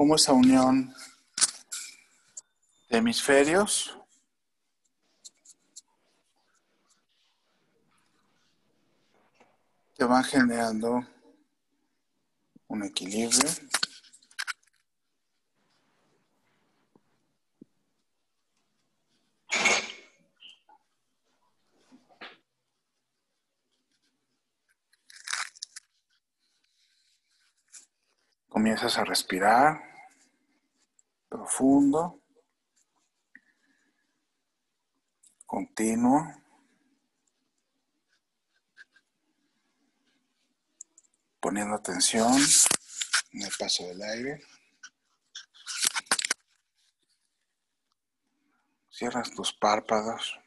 cómo esa unión de hemisferios te van generando un equilibrio. Comienzas a respirar profundo, continuo. Poniendo atención en el paso del aire. Cierras tus párpados.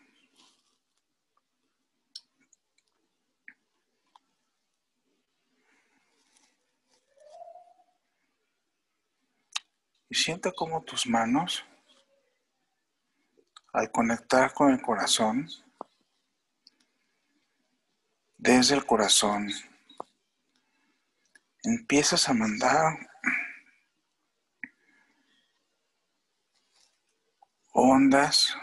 Y siente cómo tus manos, al conectar con el corazón, desde el corazón, empiezas a mandar ondas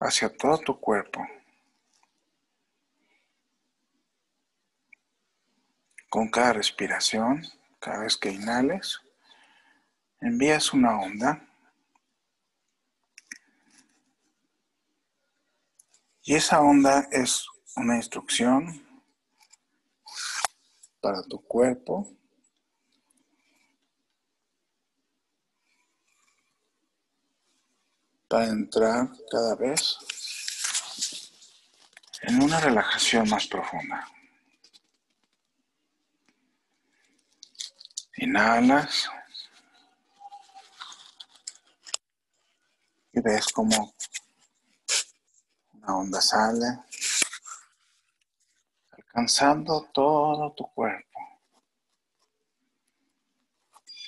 hacia todo tu cuerpo. Con cada respiración, cada vez que inhales, envías una onda y esa onda es una instrucción para tu cuerpo para entrar cada vez en una relajación más profunda. Inhalas y ves como una onda sale, alcanzando todo tu cuerpo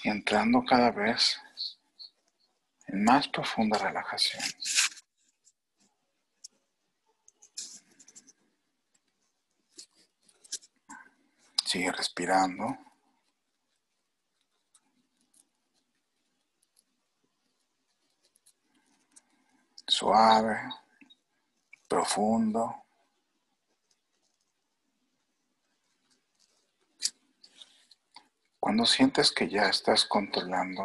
y entrando cada vez en más profunda relajación. Sigue respirando. Suave, profundo. Cuando sientes que ya estás controlando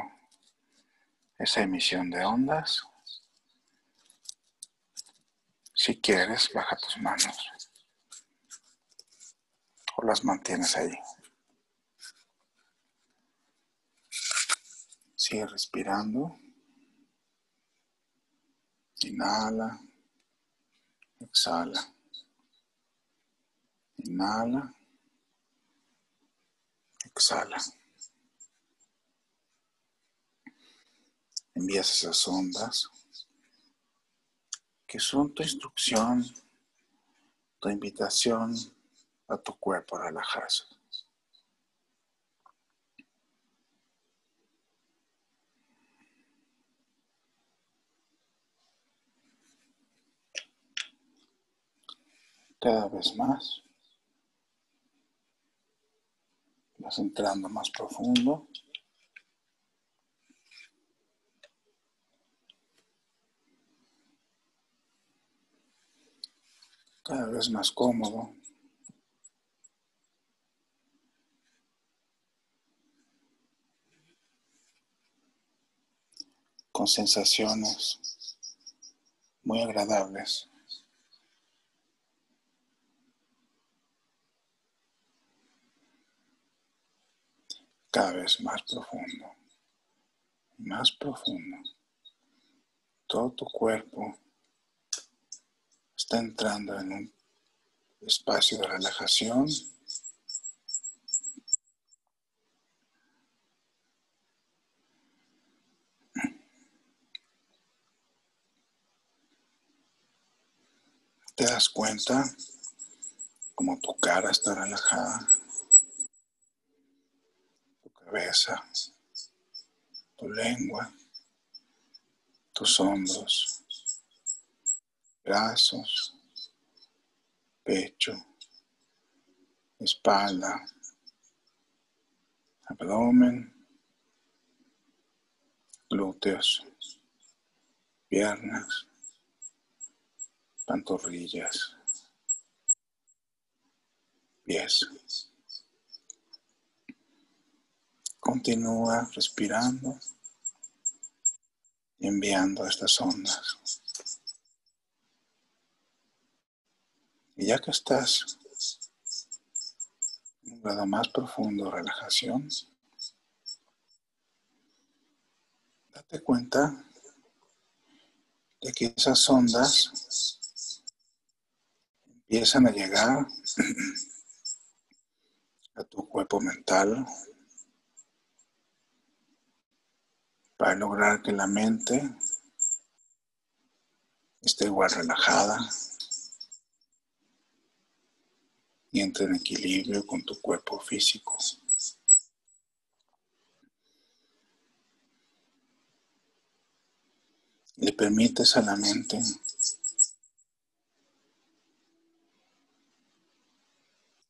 esa emisión de ondas, si quieres, baja tus manos o las mantienes ahí. Sigue respirando. Inhala. Exhala. Inhala. Exhala. Envías esas ondas que son tu instrucción, tu invitación a tu cuerpo a relajarse. Cada vez más. Vas entrando más profundo. Cada vez más cómodo. Con sensaciones muy agradables. Cada vez más profundo, más profundo. Todo tu cuerpo está entrando en un espacio de relajación. Te das cuenta como tu cara está relajada cabeza, tu lengua, tus hombros, brazos, pecho, espalda, abdomen, glúteos, piernas, pantorrillas, pies. Continúa respirando y enviando estas ondas. Y ya que estás en un grado más profundo de relajación, date cuenta de que esas ondas empiezan a llegar a tu cuerpo mental para lograr que la mente esté igual relajada y entre en equilibrio con tu cuerpo físico. Le permites a la mente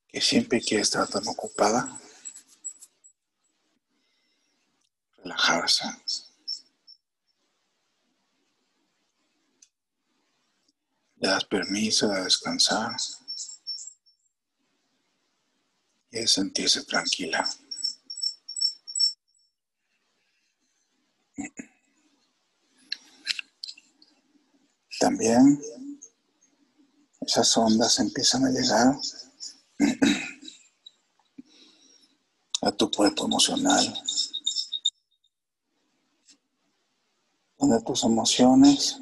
que siempre quiere estar tan ocupada, relajarse. Das permiso de descansar y de sentirse tranquila. También esas ondas empiezan a llegar a tu cuerpo emocional, donde tus emociones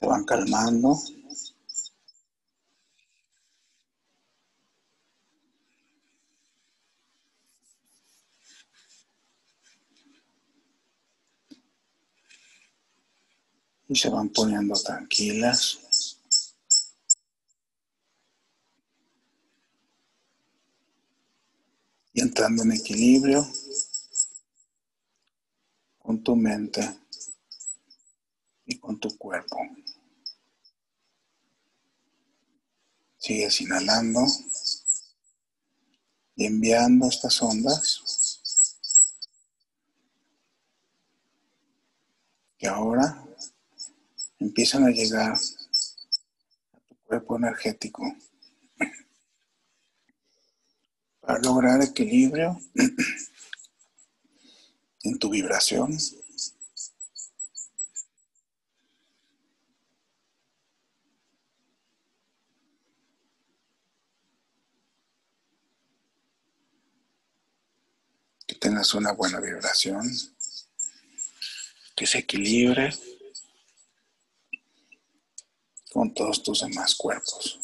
se van calmando. Y se van poniendo tranquilas. Y entrando en equilibrio tu mente y con tu cuerpo. Sigues inhalando y enviando estas ondas que ahora empiezan a llegar a tu cuerpo energético para lograr equilibrio en tu vibración. Que tengas una buena vibración, que se equilibre con todos tus demás cuerpos.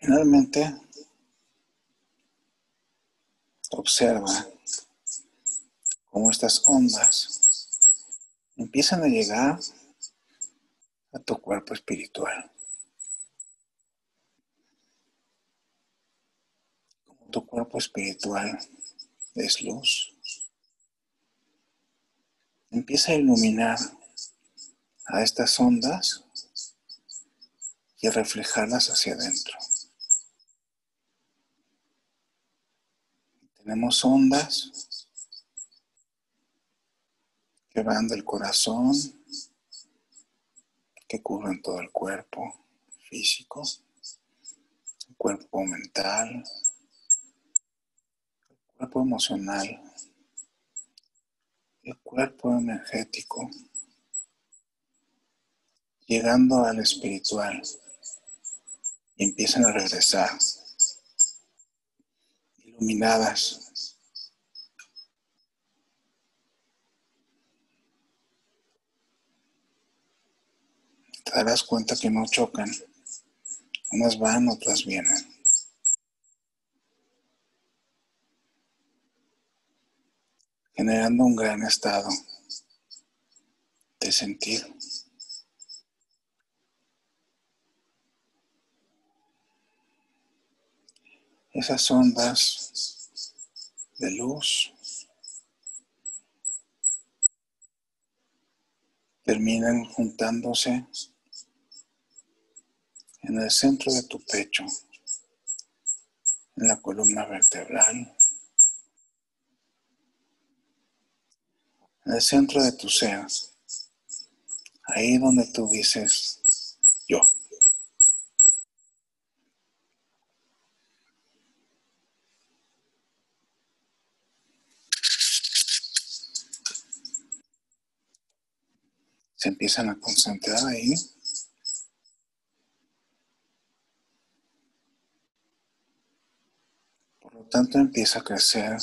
Finalmente, observa cómo estas ondas empiezan a llegar a tu cuerpo espiritual. Como tu cuerpo espiritual es luz, empieza a iluminar a estas ondas y a reflejarlas hacia adentro. Tenemos ondas que van del corazón, que cubren todo el cuerpo físico, el cuerpo mental, el cuerpo emocional, el cuerpo energético, llegando al espiritual y empiezan a regresar iluminadas. Te darás cuenta que no chocan. Unas van, otras vienen. Generando un gran estado de sentir. Esas ondas de luz terminan juntándose en el centro de tu pecho, en la columna vertebral, en el centro de tu ser, ahí donde tú dices yo. Se empiezan a concentrar ahí. Por lo tanto empieza a crecer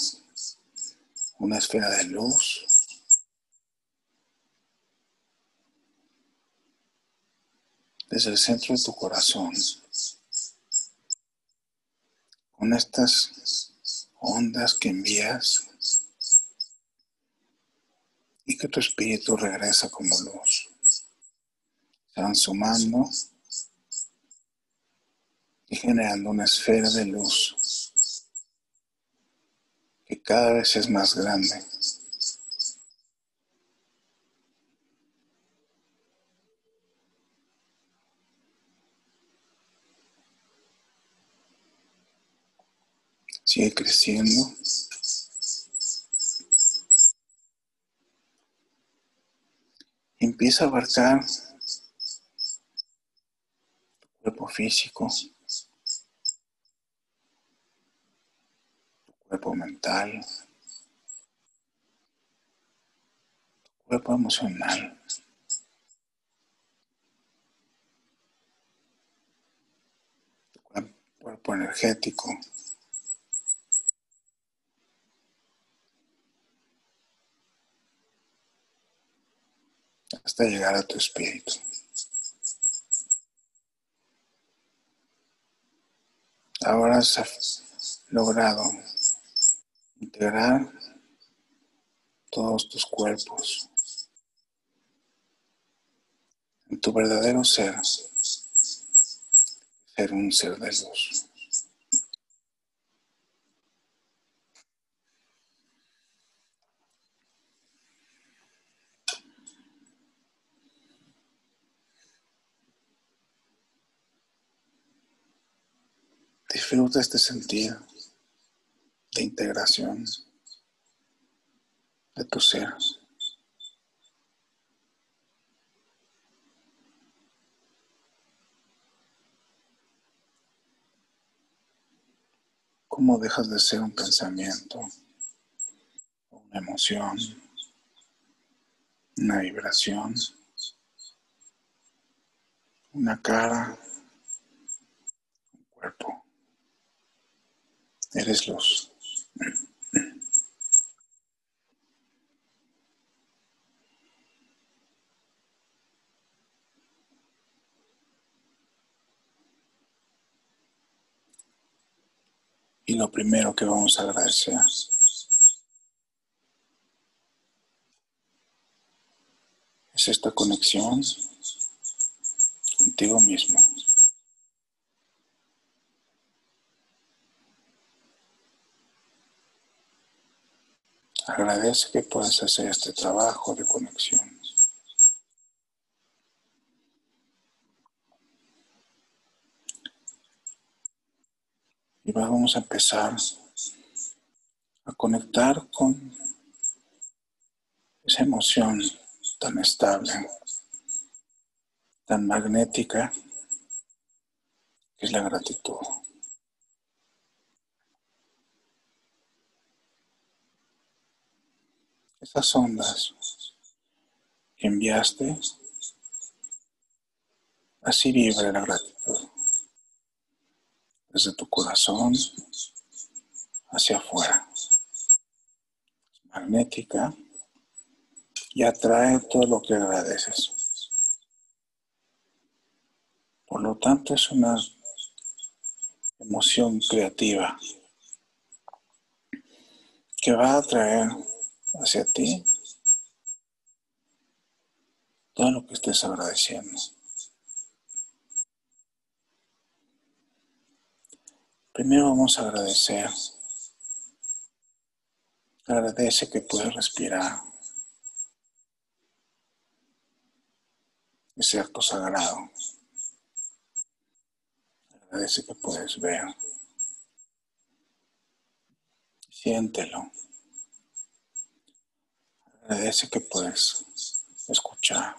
una esfera de luz desde el centro de tu corazón, con estas ondas que envías que tu espíritu regresa como luz. Se van sumando y generando una esfera de luz que cada vez es más grande. Sigue creciendo. Empieza a abarcar tu cuerpo físico, tu cuerpo mental, tu cuerpo emocional. tu cuerpo energético. Hasta llegar a tu espíritu. Ahora has logrado integrar todos tus cuerpos en tu verdadero ser, ser un ser de luz. Disfruta este sentido de integración de tu ser. ¿Cómo dejas de ser un pensamiento, una emoción, una vibración, una cara, un cuerpo? Eres luz. Y lo primero que vamos a agradecer es esta conexión contigo mismo. Agradece que puedas hacer este trabajo de conexión. Y vamos a empezar a conectar con esa emoción tan estable, tan magnética, que es la gratitud. Esas ondas que enviaste, así vibra la gratitud. Desde tu corazón hacia afuera. Es magnética y atrae todo lo que agradeces. Por lo tanto, es una emoción creativa que va a atraer hacia ti todo lo que estés agradeciendo. Primero vamos a agradecer. Agradece que puedes respirar. Es cierto sagrado. Agradece que puedes ver. Siéntelo. Agradece que puedes escuchar.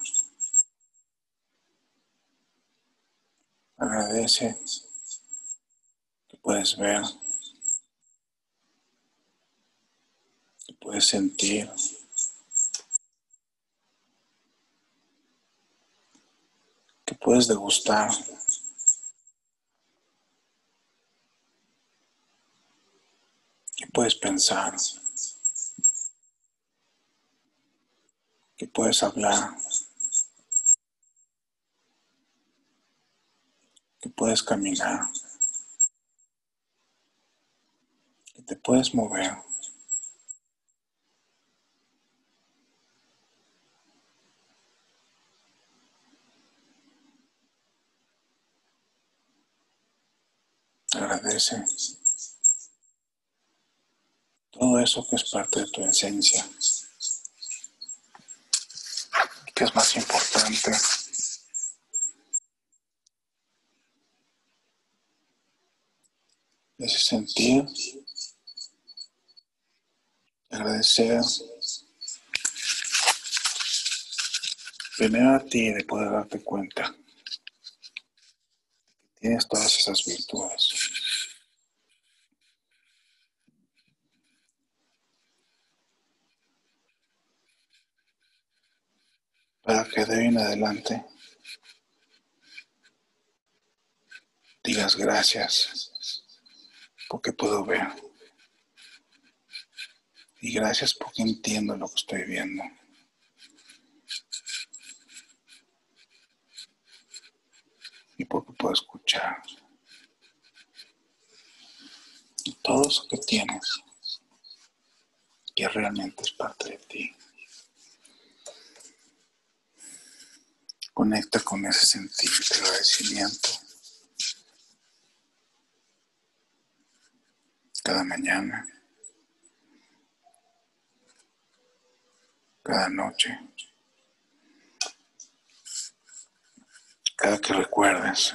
Agradece que puedes ver, que puedes sentir. que puedes degustar. que puedes pensar. Que puedes hablar. que puedes caminar, que te puedes mover. Agradece todo eso que es parte de tu esencia, que es más importante. ese sentir, agradecer primero a ti de poder darte cuenta que tienes todas esas virtudes. Para que de hoy en adelante digas gracias porque puedo ver. Y gracias porque entiendo lo que estoy viendo. Y porque puedo escuchar. Todo eso que tienes, que realmente es parte de ti. Conecta con ese sentido de agradecimiento. cada mañana, cada noche, cada que recuerdes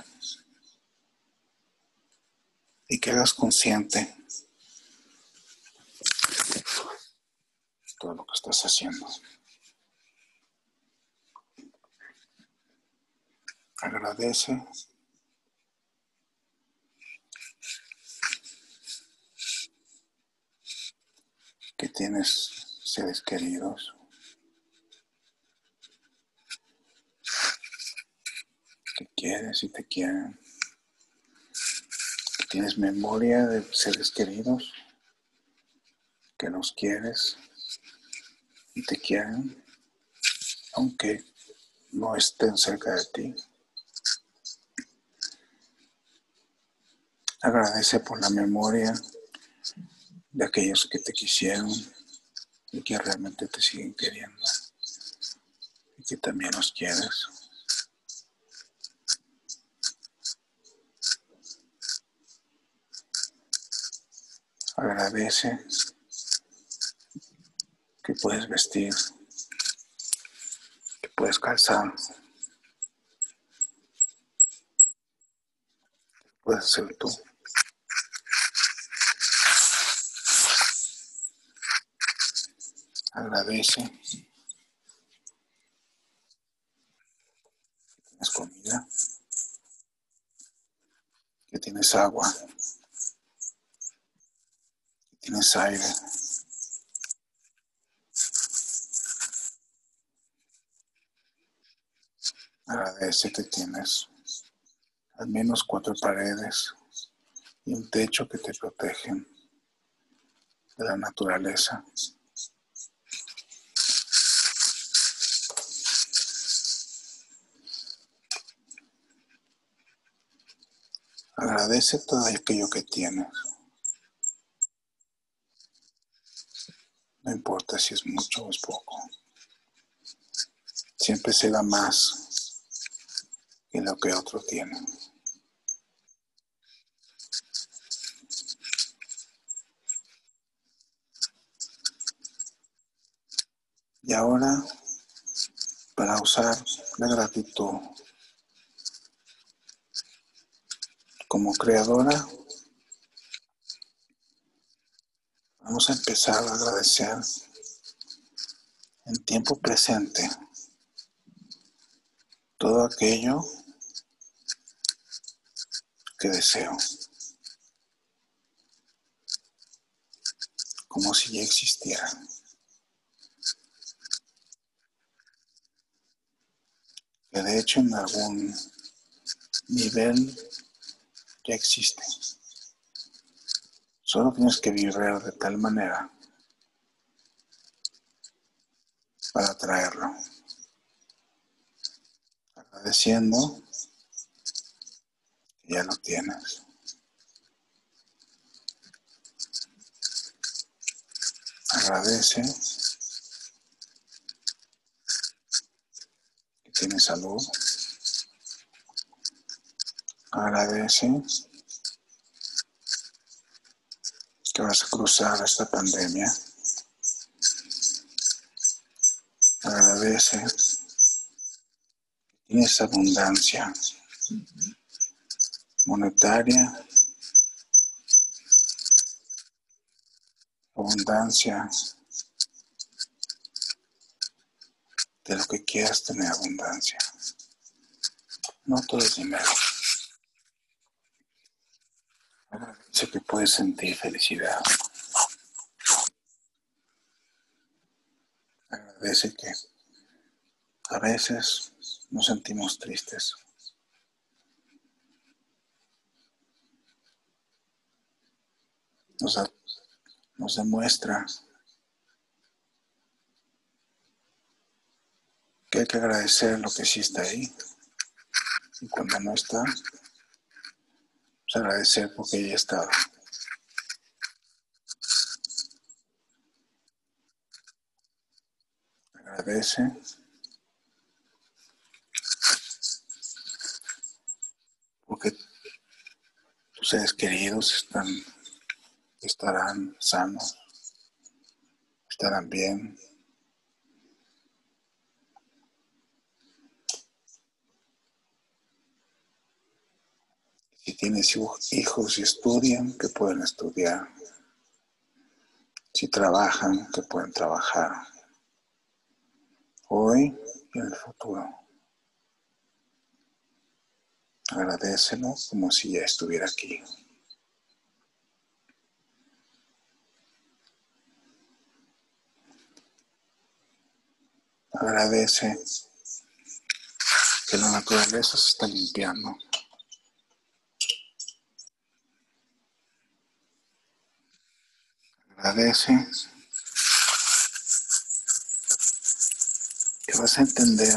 y que hagas consciente todo lo que estás haciendo. Agradece que tienes seres queridos. Que quieres y te quieren. Que tienes memoria de seres queridos. Que los quieres y te quieren. Aunque no estén cerca de ti. Agradece por la memoria de aquellos que te quisieron y que realmente te siguen queriendo y que también los quieres. Agradece que puedes vestir, que puedes calzar, puedes ser tú. Agradece tienes comida, que tienes agua, que tienes aire. Agradece que tienes al menos cuatro paredes y un techo que te protegen de la naturaleza. Agradece todo aquello que tienes. No importa si es mucho o es poco. Siempre será más que lo que otro tiene. Y ahora, para usar la gratitud como creadora, vamos a empezar a agradecer en tiempo presente todo aquello que deseo, como si ya existiera. Que de hecho en algún nivel ya existe. Solo tienes que vibrar de tal manera para traerlo agradeciendo que ya lo tienes. Agradece que tienes salud. Agradece que vas a cruzar esta pandemia. Agradece tienes abundancia monetaria, abundancia de lo que quieras tener abundancia. No todo es dinero. Agradece que puedes sentir felicidad. Agradece que a veces nos sentimos tristes. Nos, nos demuestra que hay que agradecer lo que sí está ahí. Y cuando no está, pues agradecer porque ya estaba. Porque tus seres queridos están, estarán sanos, estarán bien. Si tienes hijos y estudian, que pueden estudiar. Si trabajan, que pueden trabajar. Hoy y el futuro. Agradecelo como si ya estuviera aquí. Agradece que la naturaleza se está limpiando. Agradece que vas a entender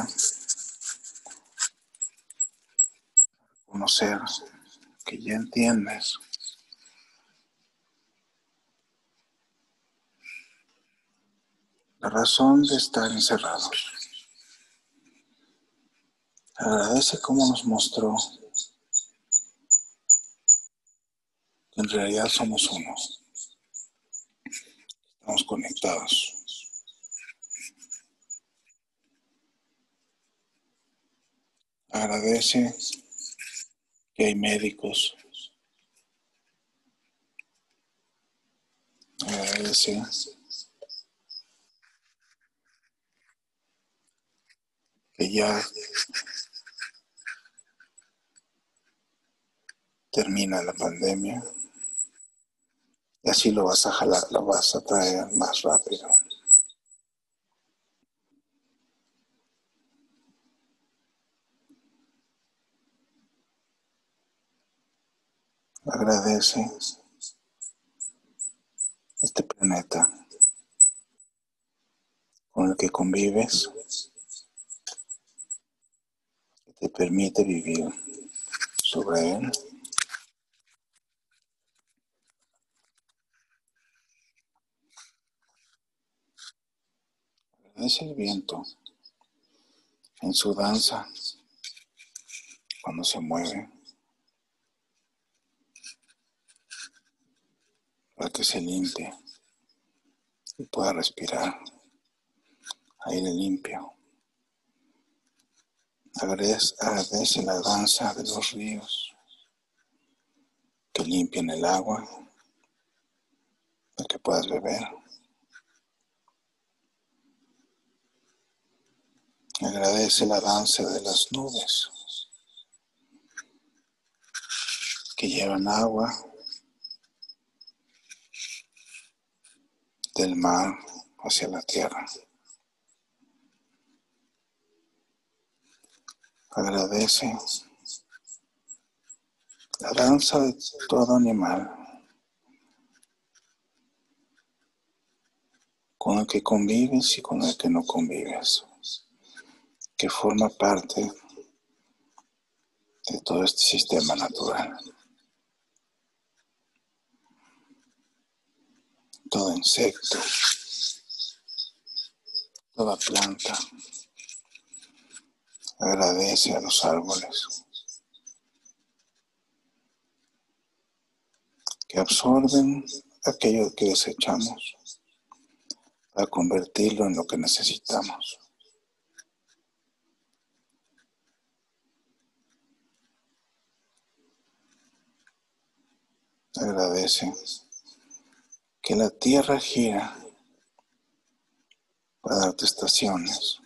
conocer, que ya entiendes. La razón de estar encerrados. Agradece cómo nos mostró que en realidad somos uno. Estamos conectados. Agradece que hay médicos. Agradece. Que ya termina la pandemia y así lo vas a jalar, lo vas a traer más rápido. Agradece este planeta con el que convives, que te permite vivir sobre él. Agradece el viento en su danza cuando se mueve. Para que se limpie y pueda respirar aire limpio. Agradece, agradece la danza de los ríos que limpian el agua para que puedas beber. Agradece la danza de las nubes que llevan agua del mar hacia la tierra. Agradece la danza de todo animal con el que convives y con el que no convives, que forma parte de todo este sistema natural. Todo insecto, toda planta agradece a los árboles que absorben aquello que desechamos para convertirlo en lo que necesitamos. Agradece que la tierra gira para darte estaciones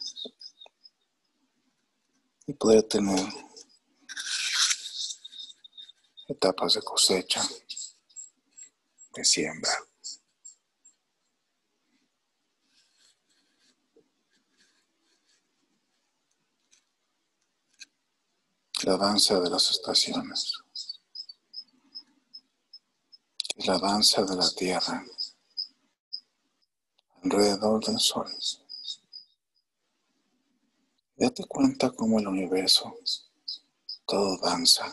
y poder tener etapas de cosecha, de siembra. La danza de las estaciones. La danza de la tierra alrededor del sol. Date cuenta cómo el universo todo danza.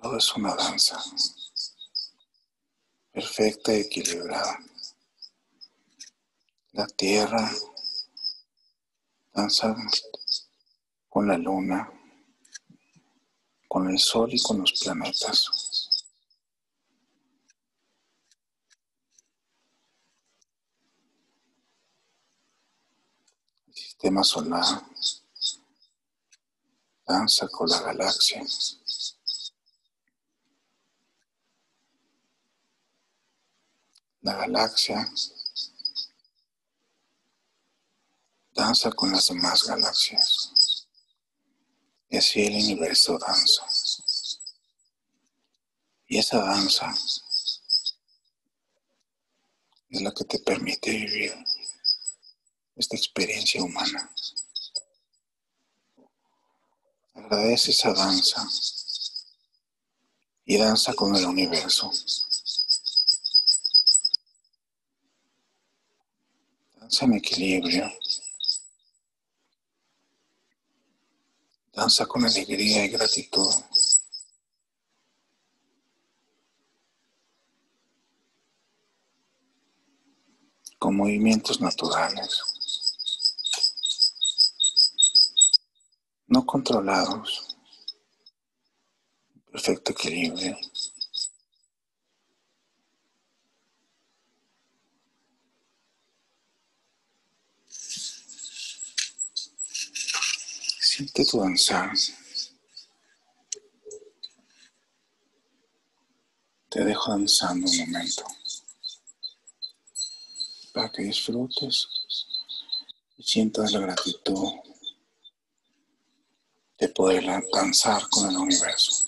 Todo es una danza perfecta y equilibrada. La tierra danza con la luna, con el sol y con los planetas. sistema solar danza con la galaxia. La galaxia danza con las demás galaxias. Y así el universo danza. Y esa danza es la que te permite vivir esta experiencia humana. Agradece esa danza y danza con el universo. Danza en equilibrio. Danza con alegría y gratitud. Con movimientos naturales. no controlados, perfecto equilibrio. Siente tu danzar. Te dejo danzando un momento para que disfrutes y sientas la gratitud de poder danzar con el universo.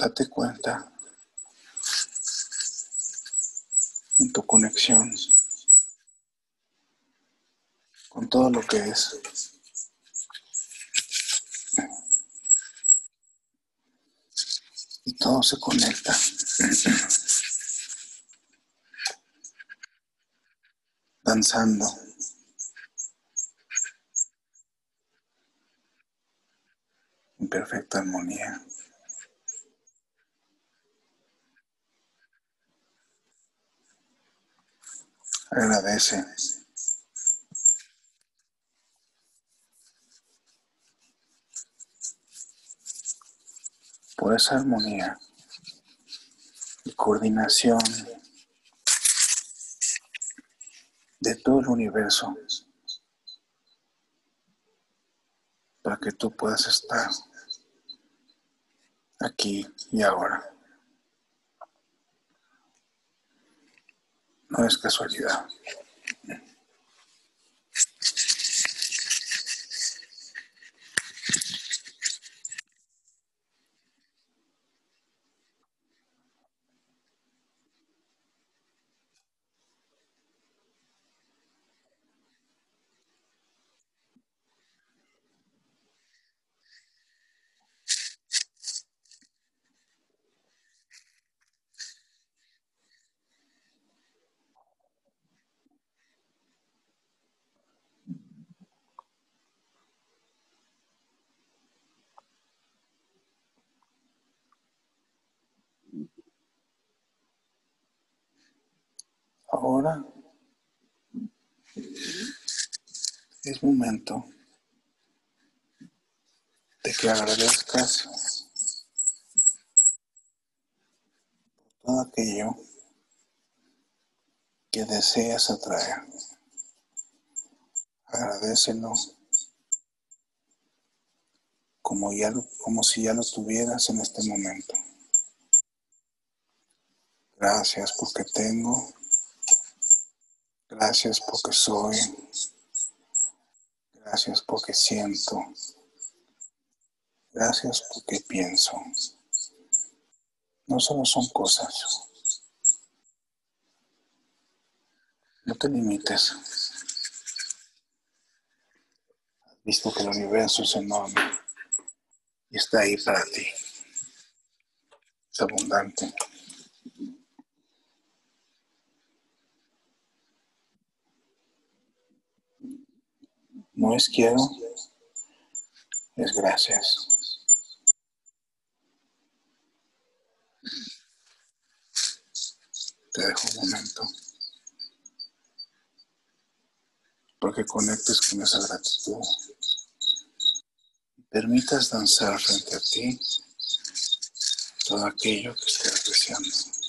Date cuenta en tu conexión con todo lo que es. Y todo se conecta. Danzando. En perfecta armonía. Agradece. por esa armonía y coordinación de todo el universo para que tú puedas estar aquí y ahora. No es casualidad. Ahora es momento de que agradezcas todo aquello que deseas atraer. Agradecelo como, ya como si ya lo tuvieras en este momento. Gracias porque tengo Gracias porque soy. Gracias porque siento. Gracias porque pienso. No solo son cosas. No te limites. Has visto que el universo es enorme y está ahí para ti. Es abundante. No es quiero, es gracias. Te dejo un momento porque conectes con esa gratitud permitas danzar frente a ti todo aquello que estés deseando.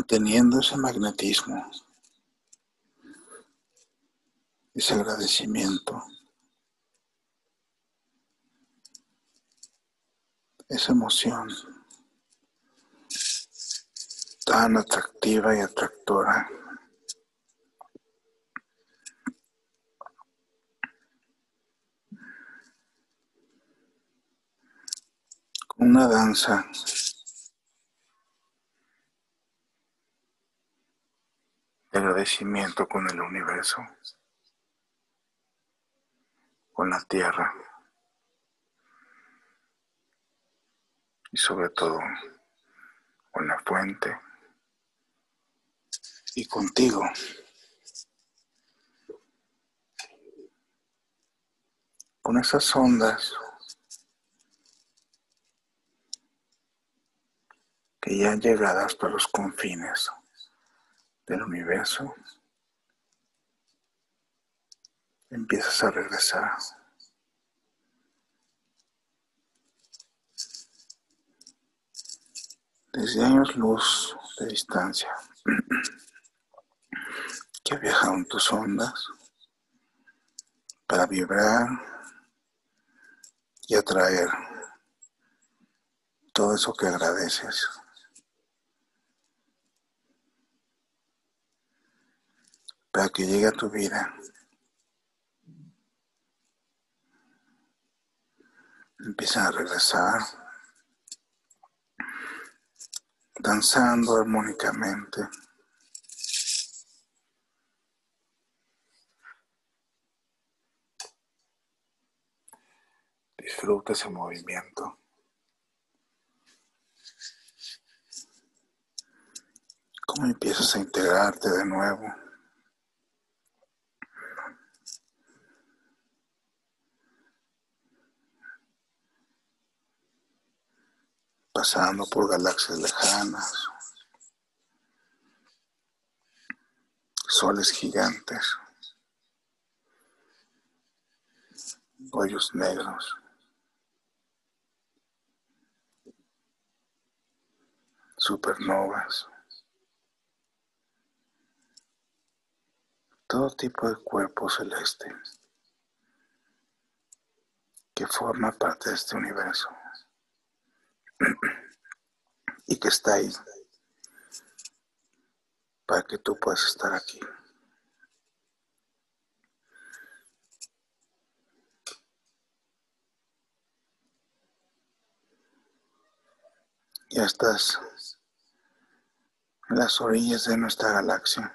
Teniendo ese magnetismo, ese agradecimiento, esa emoción tan atractiva y atractora. Una danza agradecimiento con el universo, con la tierra y sobre todo con la fuente y contigo. Con esas ondas que ya han llegado hasta los confines del universo, empiezas a regresar. Desde años luz de distancia que en tus ondas para vibrar y atraer todo eso que agradeces. Para que llegue a tu vida. Empiezan a regresar, danzando armónicamente. Disfruta ese movimiento. Cómo empiezas a integrarte de nuevo. Pasando por galaxias lejanas, soles gigantes, hoyos negros, supernovas, todo tipo de cuerpo celeste que forma parte de este universo y que está para que tú puedas estar aquí. Ya estás en las orillas de nuestra galaxia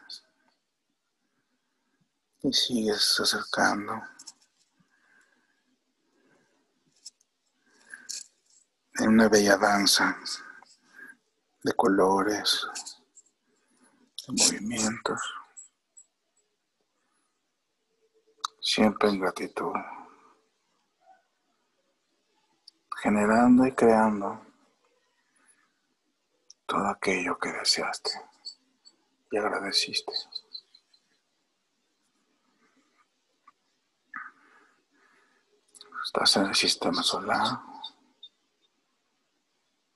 y sigues acercando. en una bella danza de colores, de movimientos, siempre en gratitud, generando y creando todo aquello que deseaste y agradeciste. Estás en el sistema solar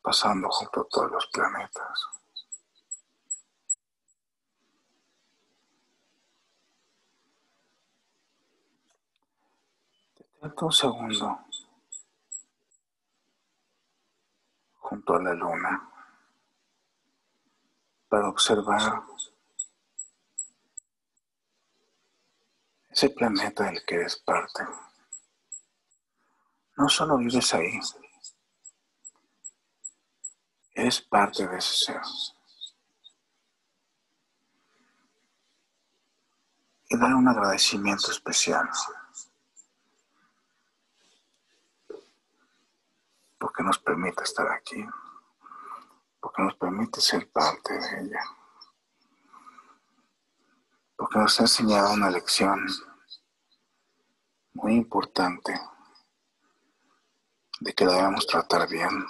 pasando junto a todos los planetas. Un segundo junto a la luna para observar ese planeta del que eres parte. No solo vives ahí, Eres parte de ese ser. Y dar un agradecimiento especial. Porque nos permite estar aquí. Porque nos permite ser parte de ella. Porque nos ha enseñado una lección muy importante de que debemos tratar bien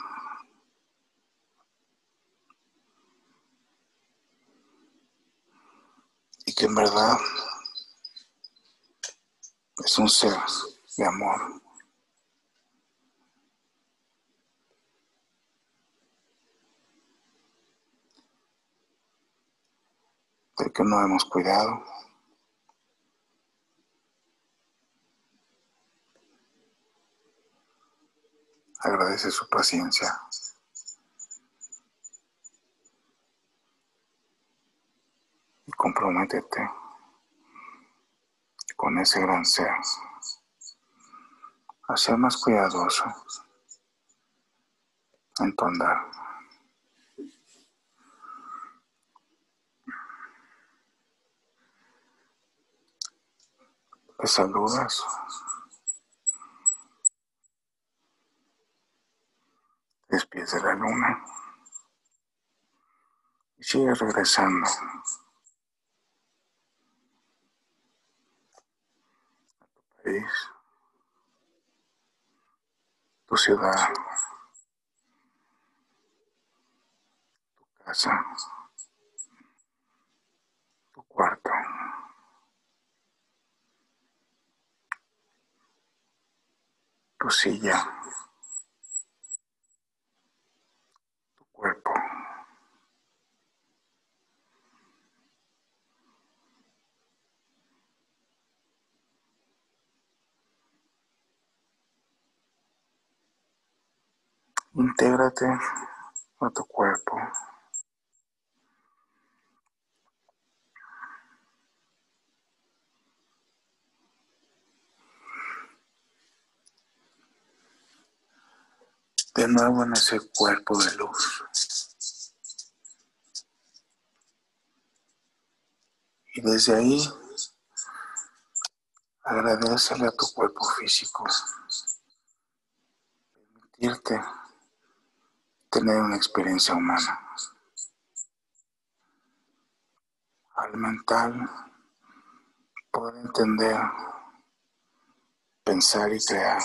y que en verdad es un ser de amor. del que no hemos cuidado. Agradece su paciencia. Comprométete con ese gran ser a ser más cuidadoso en tu andar. Te saludas. despides de la luna y sigues regresando a tu ciudad, tu casa, tu cuarto. tu silla. cuerpo. Intégrate a tu cuerpo. de nuevo en ese cuerpo de luz. Y desde ahí, agradecele a tu cuerpo físico. Permitirte tener una experiencia humana. Al mental, poder entender, pensar y crear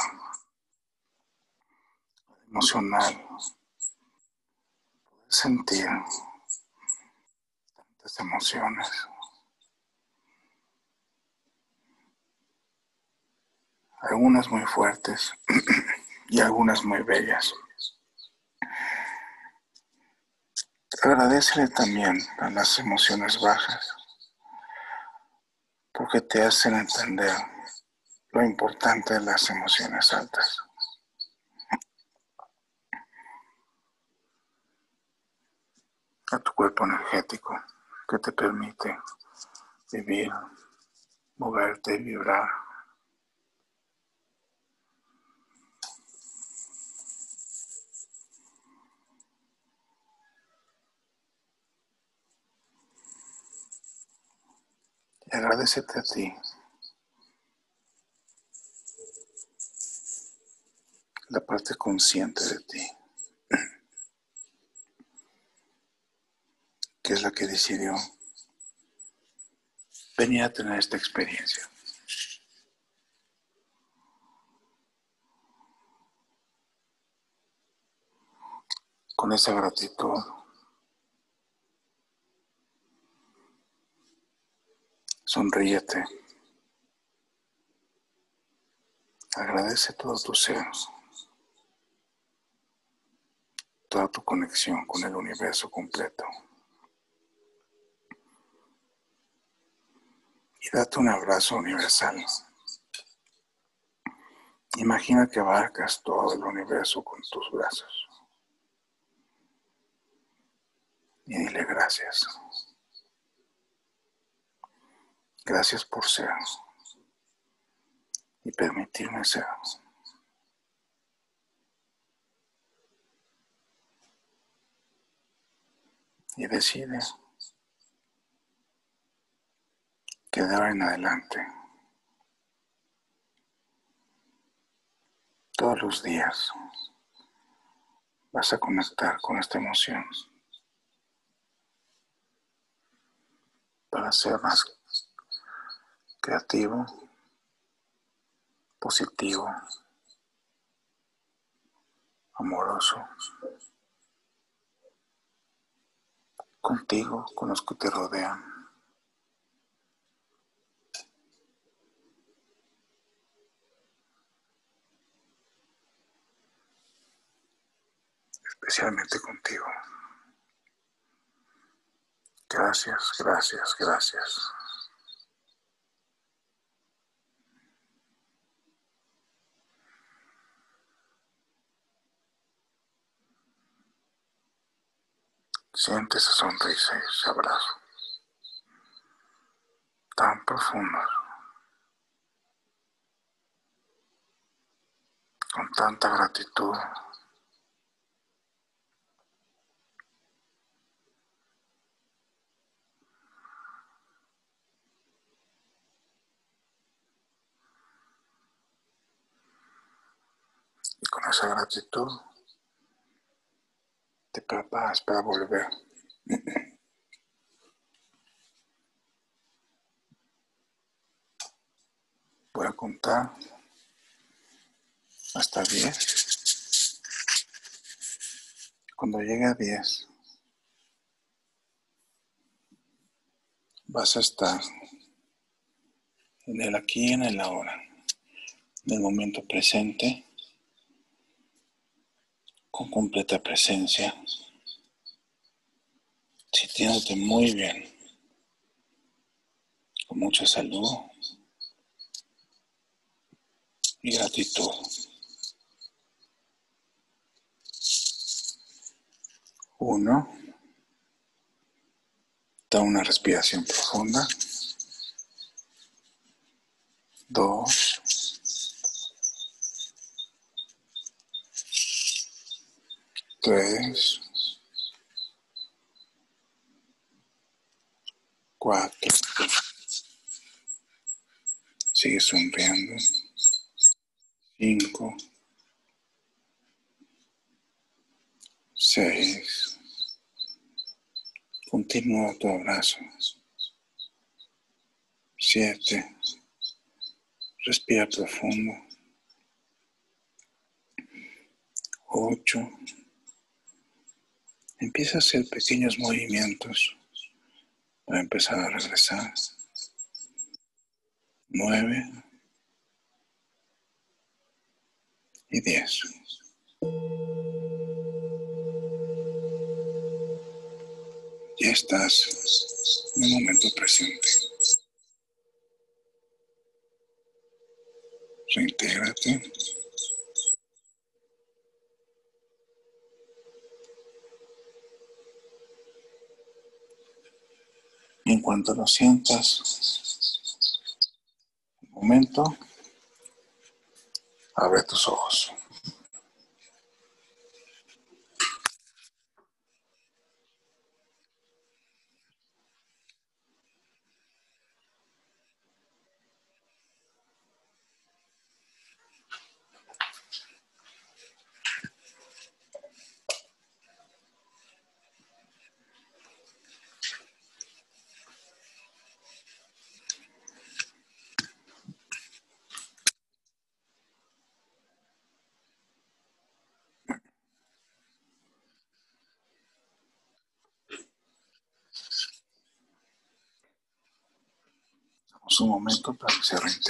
emocional, poder sentir tantas emociones. Algunas muy fuertes y algunas muy bellas. Agradecele también a las emociones bajas, porque te hacen entender lo importante de las emociones altas. a tu cuerpo energético que te permite vivir, moverte vibrar. Y agradecete a ti. La parte consciente de ti. que es la que decidió venir a tener esta experiencia. Con esa gratitud, sonríete, agradece todo tu ser, toda tu conexión con el universo completo. y date un abrazo universal. Imagina que abarcas todo el universo con tus brazos. Y dile gracias. Gracias por ser y permitirme ser. Y decide que de ahora en adelante, todos los días, vas a conectar con esta emoción para ser más creativo, positivo, amoroso, contigo, con los que te rodean. especialmente contigo. Gracias, gracias, gracias. Siente esa sonrisa, ese abrazo tan profundo, con tanta gratitud. Y con esa gratitud te preparas para volver. Voy a contar hasta 10. Cuando llegue a 10, vas a estar en el aquí y en el ahora, en el momento presente, con completa presencia, sintiéndote muy bien, con mucha salud. Y gratitud. Uno, da una respiración profunda. Dos, tres, cuatro. Sigue sonriendo. Cinco, seis. Continúa tu abrazo. Siete. Respira profundo. Ocho. Empieza a hacer pequeños movimientos para empezar a regresar. Nueve. Y diez. Ya estás en el momento presente. Reintégrate. En cuanto lo sientas, un momento, abre tus ojos. Un